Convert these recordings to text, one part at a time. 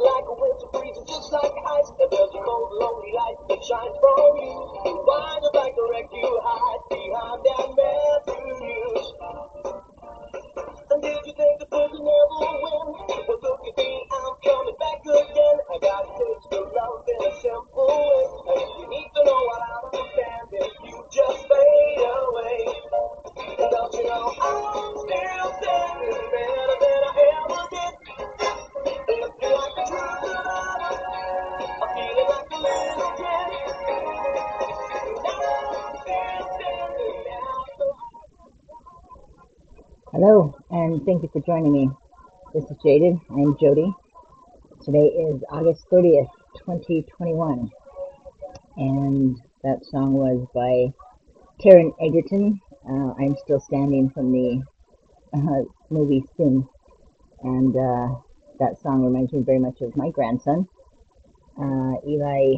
like a winter breeze, just like ice. A cold, lonely light shines from you. Hello, and thank you for joining me. This is Jaded. I'm Jody. Today is August 30th, 2021, and that song was by Taron Egerton. Uh, I'm still standing from the uh, movie Sing, and uh, that song reminds me very much of my grandson. Uh, Eli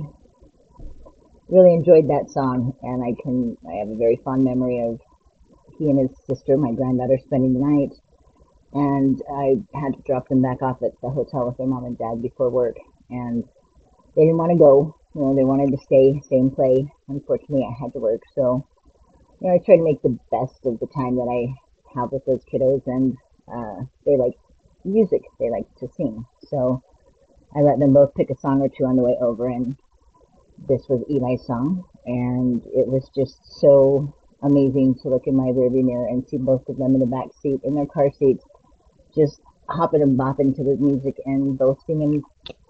really enjoyed that song, and I can I have a very fond memory of he and his sister, my granddaughter, spending the night and I had to drop them back off at the hotel with their mom and dad before work, and they didn't want to go. You know, they wanted to stay, stay and play. Unfortunately, I had to work, so you know, I try to make the best of the time that I have with those kiddos, and uh, they like music. They like to sing, so I let them both pick a song or two on the way over, and this was Eli's song, and it was just so amazing to look in my rearview mirror and see both of them in the back seat in their car seats just hopping and bopping to the music and both singing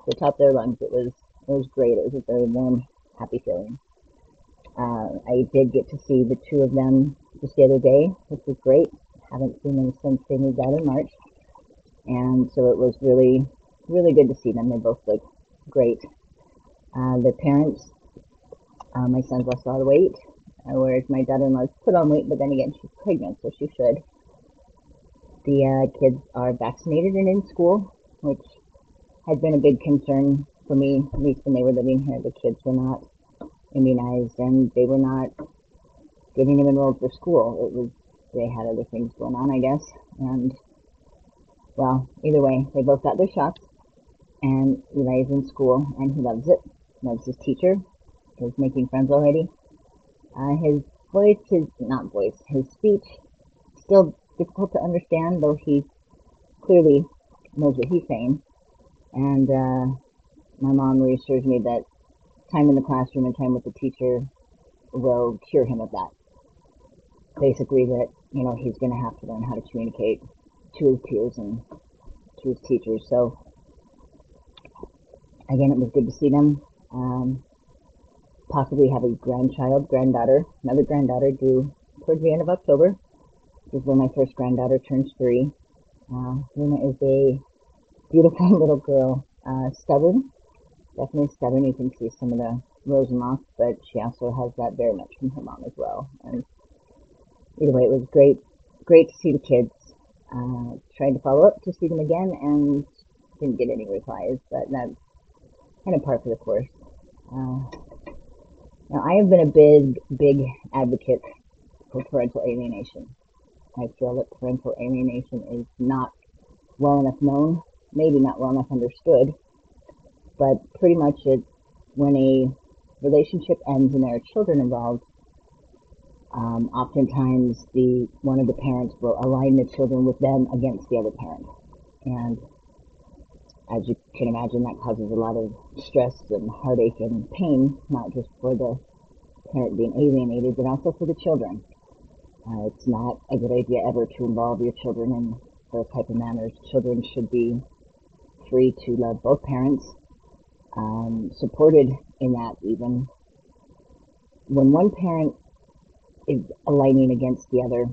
the top of their lungs. It was it was great. It was a very warm, happy feeling. Uh, I did get to see the two of them just the other day, which was great. Haven't seen them since they moved out in March, and so it was really, really good to see them. They both look great. Uh, the parents, uh, my son's lost a lot of weight, whereas my daughter-in-law's put on weight, but then again, she's pregnant, so she should. The uh, kids are vaccinated and in school, which had been a big concern for me, at least when they were living here. The kids were not immunized and they were not getting them enrolled for school. It was they had other things going on, I guess. And well, either way, they both got their shots. And Eli is in school and he loves it. Loves his teacher. He's making friends already. Uh, his voice, his not voice, his speech still difficult to understand, though he clearly knows what he's saying. And uh, my mom reassures me that time in the classroom and time with the teacher will cure him of that. Basically, that you know he's going to have to learn how to communicate to his peers and to his teachers. So again, it was good to see them. Um, possibly have a grandchild, granddaughter, another granddaughter due towards the end of October. This is when my first granddaughter turns three. Uh, Luna is a beautiful little girl, uh, stubborn, definitely stubborn. You can see some of the Rosenmoth, but she also has that very much from her mom as well. And either way, it was great, great to see the kids. Uh, tried to follow up to see them again and didn't get any replies, but that's kind of par for the course. Uh, now, I have been a big, big advocate for parental alienation. I feel that parental alienation is not well enough known, maybe not well enough understood, but pretty much it's when a relationship ends and there are children involved, um, oftentimes the one of the parents will align the children with them against the other parent. And as you can imagine, that causes a lot of stress and heartache and pain, not just for the parent being alienated, but also for the children. Uh, it's not a good idea ever to involve your children in those type of manners. Children should be free to love both parents, um, supported in that even. When one parent is aligning against the other,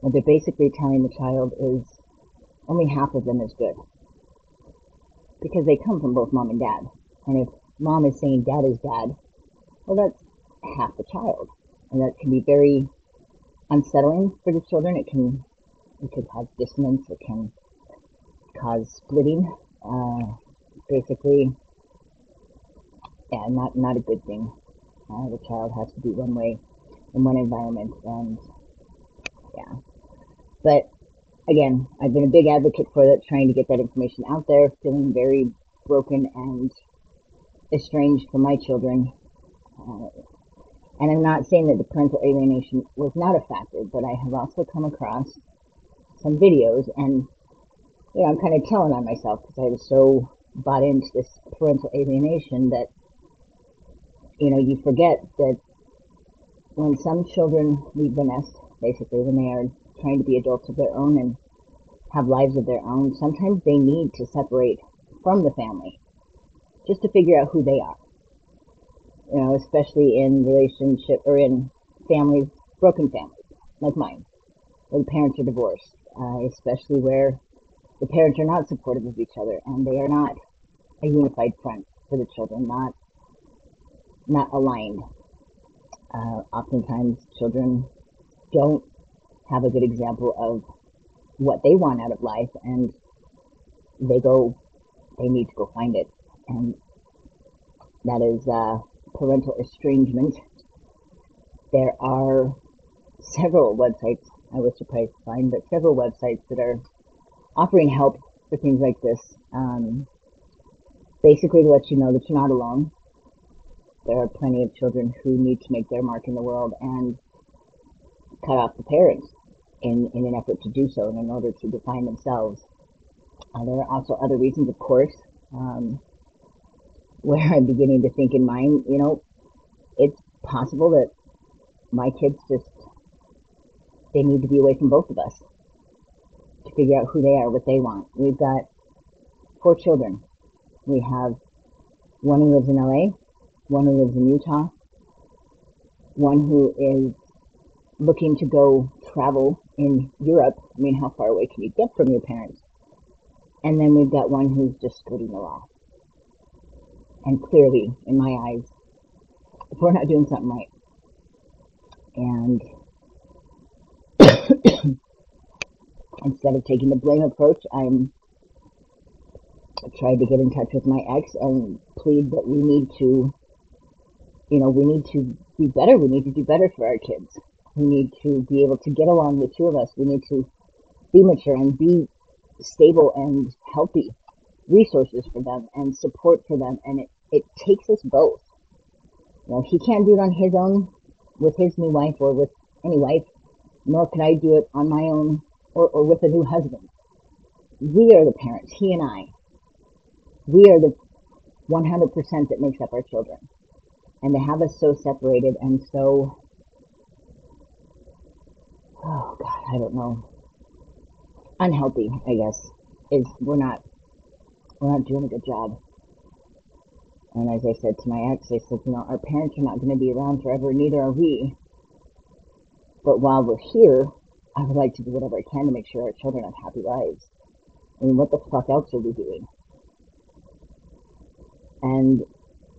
what they're basically telling the child is only half of them is good. Because they come from both mom and dad. And if mom is saying dad is bad, well, that's half the child. And that can be very unsettling for the children. It can it can cause dissonance. It can cause splitting. Uh, basically, yeah, not not a good thing. Uh, the child has to be one way in one environment, and yeah. But again, I've been a big advocate for that, trying to get that information out there, feeling very broken and estranged from my children. Uh, and I'm not saying that the parental alienation was not a factor, but I have also come across some videos and, you know, I'm kind of telling on myself because I was so bought into this parental alienation that, you know, you forget that when some children leave the nest, basically when they are trying to be adults of their own and have lives of their own, sometimes they need to separate from the family just to figure out who they are. You know, especially in relationship or in families, broken families like mine, where the parents are divorced, uh, especially where the parents are not supportive of each other and they are not a unified front for the children, not not aligned. Uh, oftentimes, children don't have a good example of what they want out of life, and they go, they need to go find it, and that is uh, parental estrangement. There are several websites I was surprised to find, but several websites that are offering help for things like this. Um, basically, to let you know that you're not alone. There are plenty of children who need to make their mark in the world and cut off the parents in, in an effort to do so and in order to define themselves. Uh, there are also other reasons, of course, um, where I'm beginning to think in mind, you know, it's possible that my kids just, they need to be away from both of us to figure out who they are, what they want. We've got four children. We have one who lives in LA, one who lives in Utah, one who is looking to go travel in Europe. I mean, how far away can you get from your parents? And then we've got one who's just skirting the law. And clearly, in my eyes, if we're not doing something right, and instead of taking the blame approach, I'm tried to get in touch with my ex and plead that we need to, you know, we need to do better. We need to do better for our kids. We need to be able to get along, the two of us. We need to be mature and be stable and healthy resources for them and support for them. And it, it takes us both. You know, he can't do it on his own with his new wife or with any wife, nor can I do it on my own or, or with a new husband. We are the parents, he and I. We are the 100% that makes up our children. And to have us so separated and so oh god, I don't know, unhealthy, I guess, is we're not we're not doing a good job. And as I said to my ex, I said, you know, our parents are not going to be around forever, neither are we. But while we're here, I would like to do whatever I can to make sure our children have happy lives. I mean, what the fuck else are we doing? And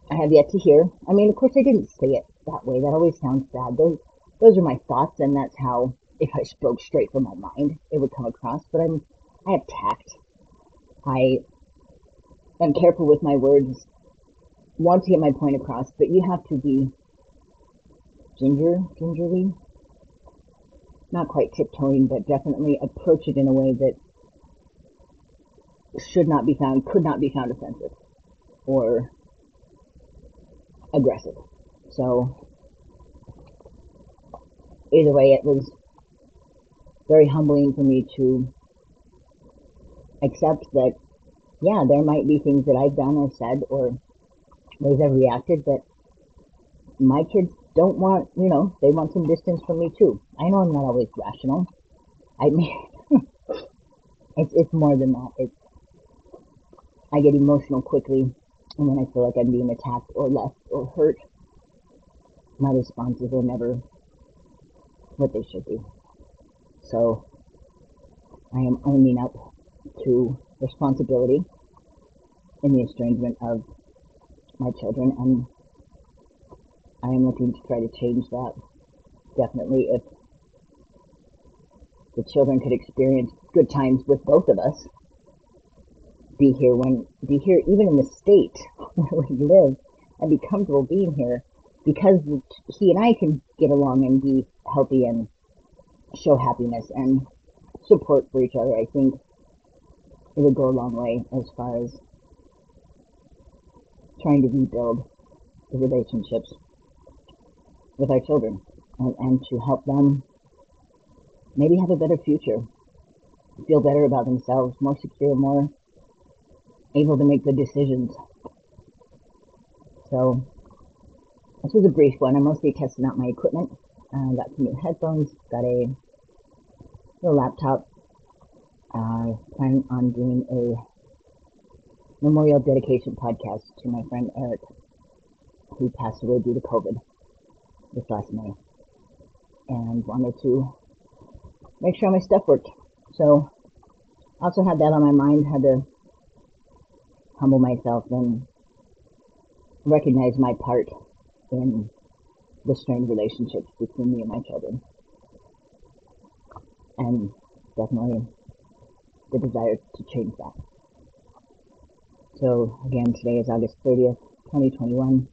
I have yet to hear. I mean, of course, I didn't say it that way. That always sounds bad. Those, those are my thoughts, and that's how if I spoke straight from my mind, it would come across. But I'm, I have tact. I am careful with my words, want to get my point across, but you have to be ginger, gingerly, not quite tiptoeing, but definitely approach it in a way that should not be found, could not be found offensive or aggressive. So either way, it was very humbling for me to accept that, yeah, there might be things that I've done or said or ways I've reacted that my kids don't want, you know, they want some distance from me too. I know I'm not always rational. I mean, it's, it's more than that. It's, I get emotional quickly and when I feel like I'm being attacked or left or hurt. My responses are never what they should be. So I am owning up to responsibility in the estrangement of my children, and I am looking to try to change that. Definitely, if the children could experience good times with both of us, be here when be here even in the state where we live and be comfortable being here because he and I can get along and be healthy and show happiness and support for each other, I think it would go a long way as far as trying to rebuild the relationships with our children and, and to help them maybe have a better future, feel better about themselves, more secure, more able to make good decisions. So this was a brief one. I'm mostly testing out my equipment. Uh, got some new headphones, got a little laptop. Uh, planning on doing a memorial dedication podcast to my friend Eric, who passed away due to COVID this last May, and wanted to make sure my stuff worked. So, also had that on my mind. Had to humble myself and recognize my part in the strained relationships between me and my children. And definitely the desire to change that. So again, today is August 30th, 2021.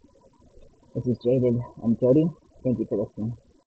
This is Jaded and Jody. Thank you for listening.